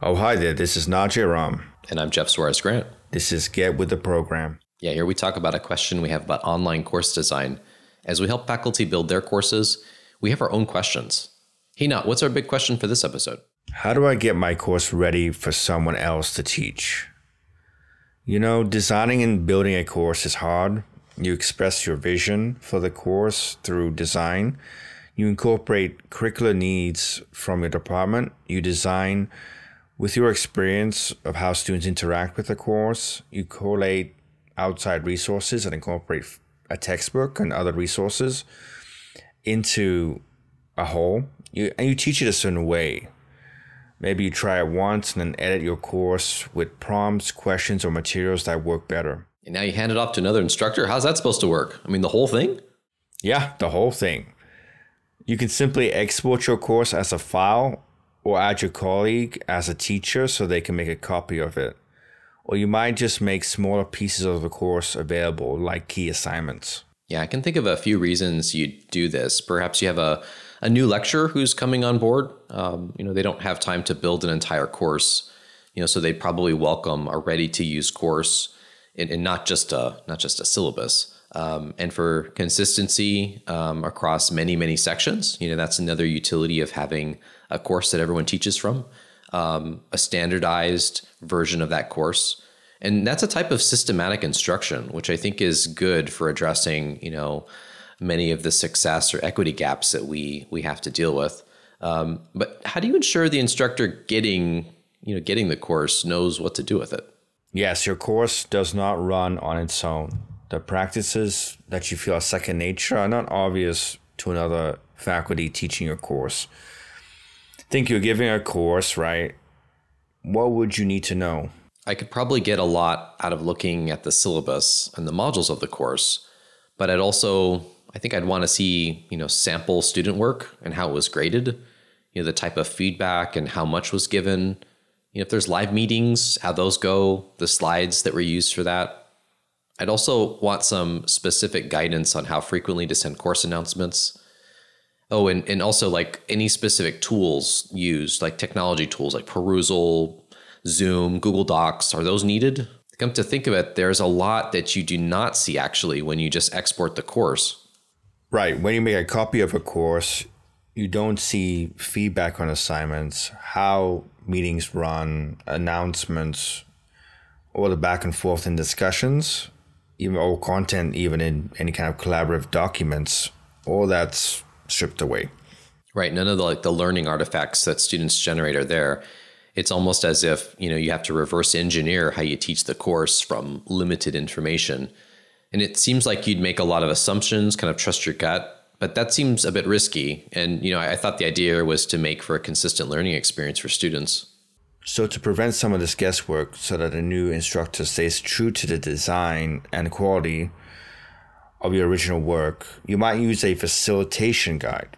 Oh, hi there. This is Nat Jerome. And I'm Jeff Suarez Grant. This is Get With the Program. Yeah, here we talk about a question we have about online course design. As we help faculty build their courses, we have our own questions. Hey, Nat, what's our big question for this episode? How do I get my course ready for someone else to teach? You know, designing and building a course is hard. You express your vision for the course through design. You incorporate curricular needs from your department. You design with your experience of how students interact with the course. You collate outside resources and incorporate a textbook and other resources into a whole. You, and you teach it a certain way. Maybe you try it once and then edit your course with prompts, questions, or materials that work better. And now you hand it off to another instructor. How's that supposed to work? I mean, the whole thing? Yeah, the whole thing. You can simply export your course as a file or add your colleague as a teacher so they can make a copy of it. Or you might just make smaller pieces of the course available, like key assignments. Yeah, I can think of a few reasons you do this. Perhaps you have a, a new lecturer who's coming on board. Um, you know, they don't have time to build an entire course. You know, so they probably welcome a ready to use course and, and not just a not just a syllabus um, and for consistency um, across many many sections you know that's another utility of having a course that everyone teaches from um, a standardized version of that course. And that's a type of systematic instruction which i think is good for addressing you know many of the success or equity gaps that we we have to deal with. Um, but how do you ensure the instructor getting you know getting the course knows what to do with it? Yes your course does not run on its own the practices that you feel are second nature are not obvious to another faculty teaching your course. Think you're giving a course, right? What would you need to know? I could probably get a lot out of looking at the syllabus and the modules of the course, but I'd also I think I'd want to see, you know, sample student work and how it was graded, you know, the type of feedback and how much was given. You know, if there's live meetings, how those go, the slides that were used for that, I'd also want some specific guidance on how frequently to send course announcements. Oh, and, and also like any specific tools used, like technology tools like Perusall, Zoom, Google Docs, are those needed? Come to think of it, there's a lot that you do not see actually when you just export the course. Right. When you make a copy of a course, you don't see feedback on assignments, how meetings run, announcements, or the back and forth in discussions even or content even in any kind of collaborative documents all that's stripped away. Right. None of the like the learning artifacts that students generate are there. It's almost as if you know you have to reverse engineer how you teach the course from limited information. And it seems like you'd make a lot of assumptions kind of trust your gut but that seems a bit risky. And you know i, I thought the idea was to make for a consistent learning experience for students so, to prevent some of this guesswork so that the new instructor stays true to the design and quality of your original work, you might use a facilitation guide.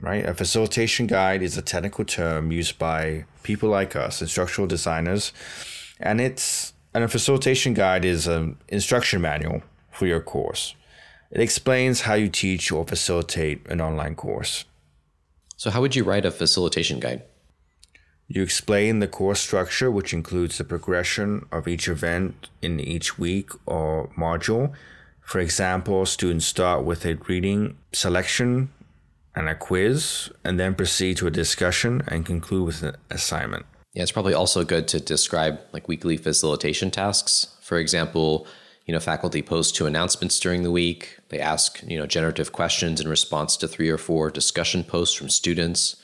Right? A facilitation guide is a technical term used by people like us, instructional designers, and it's and a facilitation guide is an instruction manual for your course. It explains how you teach or facilitate an online course. So, how would you write a facilitation guide? You explain the course structure, which includes the progression of each event in each week or module. For example, students start with a reading selection and a quiz, and then proceed to a discussion and conclude with an assignment. Yeah, it's probably also good to describe like weekly facilitation tasks. For example, you know, faculty post two announcements during the week. They ask, you know, generative questions in response to three or four discussion posts from students.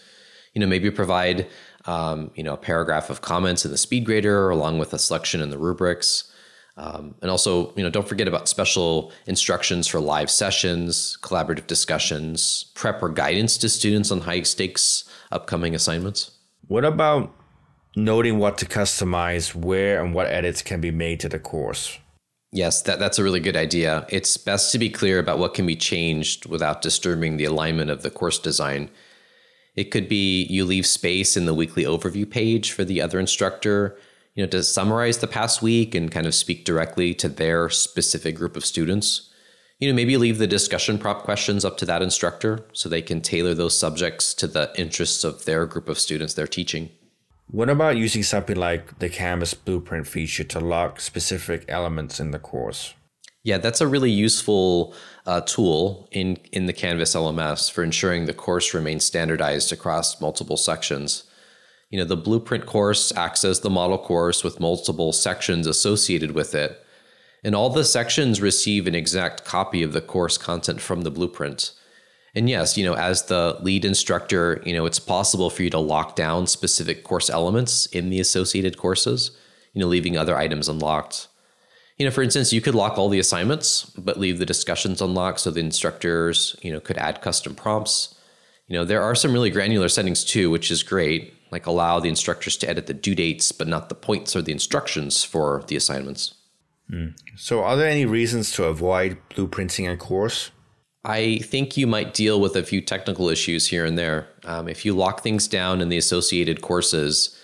You know, maybe provide um, you know, a paragraph of comments in the speed grader along with a selection in the rubrics. Um, and also, you know, don't forget about special instructions for live sessions, collaborative discussions, prep or guidance to students on high stakes upcoming assignments. What about noting what to customize, where and what edits can be made to the course? Yes, that, that's a really good idea. It's best to be clear about what can be changed without disturbing the alignment of the course design it could be you leave space in the weekly overview page for the other instructor, you know, to summarize the past week and kind of speak directly to their specific group of students. You know, maybe leave the discussion prop questions up to that instructor so they can tailor those subjects to the interests of their group of students they're teaching. What about using something like the Canvas blueprint feature to lock specific elements in the course? Yeah, that's a really useful uh, tool in, in the Canvas LMS for ensuring the course remains standardized across multiple sections. You know, the blueprint course acts as the model course with multiple sections associated with it. And all the sections receive an exact copy of the course content from the blueprint. And yes, you know, as the lead instructor, you know, it's possible for you to lock down specific course elements in the associated courses, you know, leaving other items unlocked. You know, for instance, you could lock all the assignments, but leave the discussions unlocked so the instructors, you know, could add custom prompts. You know, there are some really granular settings too, which is great, like allow the instructors to edit the due dates, but not the points or the instructions for the assignments. Mm. So, are there any reasons to avoid blueprinting a course? I think you might deal with a few technical issues here and there. Um, if you lock things down in the associated courses,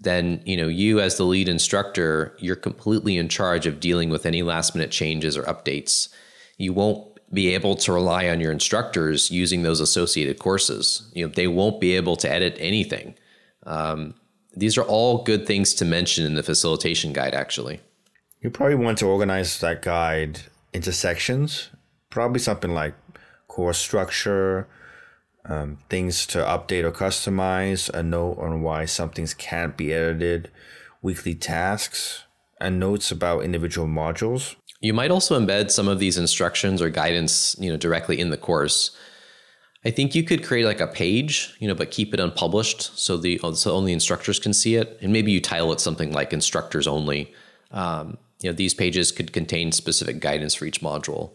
then you know you as the lead instructor, you're completely in charge of dealing with any last minute changes or updates. You won't be able to rely on your instructors using those associated courses. You know they won't be able to edit anything. Um, these are all good things to mention in the facilitation guide. Actually, you probably want to organize that guide into sections probably something like course structure, um, things to update or customize, a note on why some things can't be edited, weekly tasks, and notes about individual modules. You might also embed some of these instructions or guidance, you know, directly in the course. I think you could create like a page, you know, but keep it unpublished so the so only instructors can see it, and maybe you title it something like instructors only. Um, you know, these pages could contain specific guidance for each module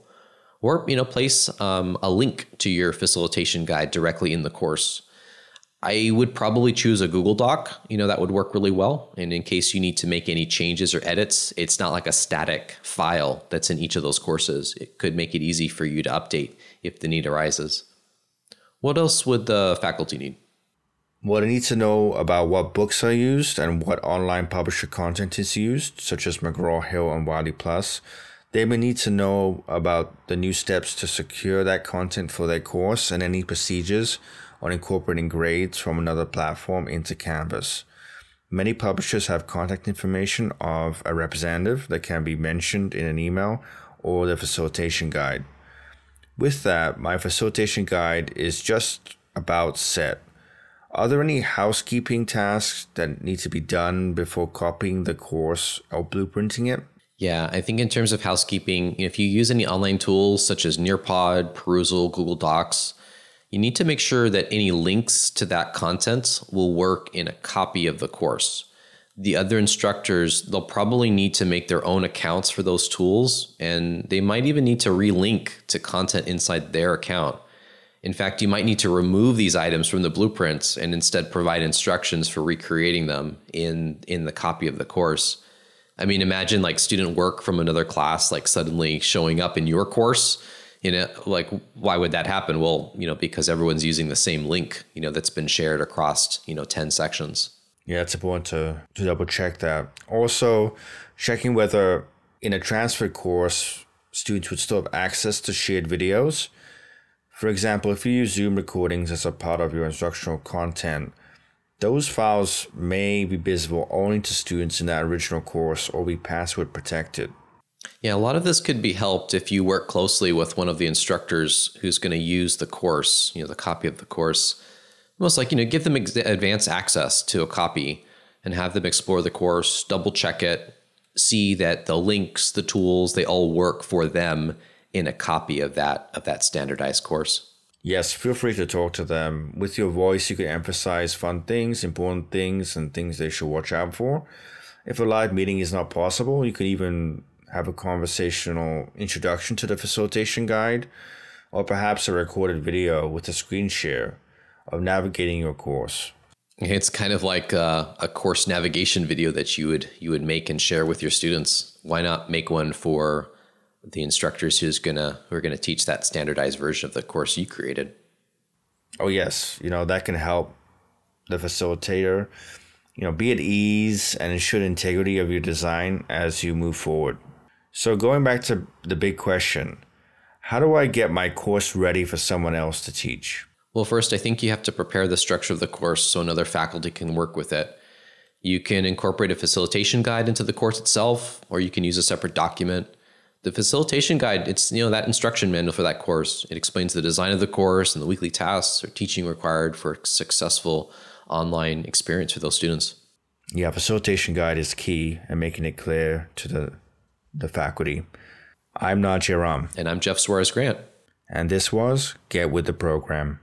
or you know place um, a link to your facilitation guide directly in the course. I would probably choose a google doc you know that would work really well. And in case you need to make any changes or edits it's not like a static file that's in each of those courses. It could make it easy for you to update if the need arises. What else would the faculty need? Well, they need to know about what books are used and what online publisher content is used, such as McGraw Hill and Wiley Plus. They may need to know about the new steps to secure that content for their course and any procedures on incorporating grades from another platform into Canvas. Many publishers have contact information of a representative that can be mentioned in an email or the facilitation guide. With that, my facilitation guide is just about set. Are there any housekeeping tasks that need to be done before copying the course or blueprinting it? Yeah, I think in terms of housekeeping, if you use any online tools such as Nearpod, Perusall, Google Docs, you need to make sure that any links to that content will work in a copy of the course. The other instructors, they'll probably need to make their own accounts for those tools, and they might even need to relink to content inside their account. In fact, you might need to remove these items from the blueprints and instead provide instructions for recreating them in, in the copy of the course. I mean, imagine like student work from another class like suddenly showing up in your course. You know, like why would that happen? Well, you know, because everyone's using the same link, you know, that's been shared across, you know, 10 sections. Yeah, it's important to, to double check that. Also, checking whether in a transfer course, students would still have access to shared videos. For example, if you use Zoom recordings as a part of your instructional content, those files may be visible only to students in that original course or be password protected. Yeah, a lot of this could be helped if you work closely with one of the instructors who's going to use the course, you know, the copy of the course. Most like, you know, give them ex- advanced access to a copy and have them explore the course, double check it, see that the links, the tools, they all work for them in a copy of that of that standardized course. Yes, feel free to talk to them. With your voice, you can emphasize fun things, important things, and things they should watch out for. If a live meeting is not possible, you could even have a conversational introduction to the facilitation guide, or perhaps a recorded video with a screen share of navigating your course. It's kind of like a, a, course navigation video that you would you would make and share with your students. Why not make one for the instructors who's gonna who are gonna teach that standardized version of the course you created. Oh yes, you know that can help the facilitator, you know, be at ease and ensure the integrity of your design as you move forward. So going back to the big question, how do I get my course ready for someone else to teach? Well, first, I think you have to prepare the structure of the course so another faculty can work with it. You can incorporate a facilitation guide into the course itself, or you can use a separate document. The facilitation guide, it's you know that instruction manual for that course. It explains the design of the course and the weekly tasks or teaching required for a successful online experience for those students. Yeah, facilitation guide is key and making it clear to the the faculty. I'm Nat Jerome. And I'm Jeff Suarez Grant. And this was Get With the Program.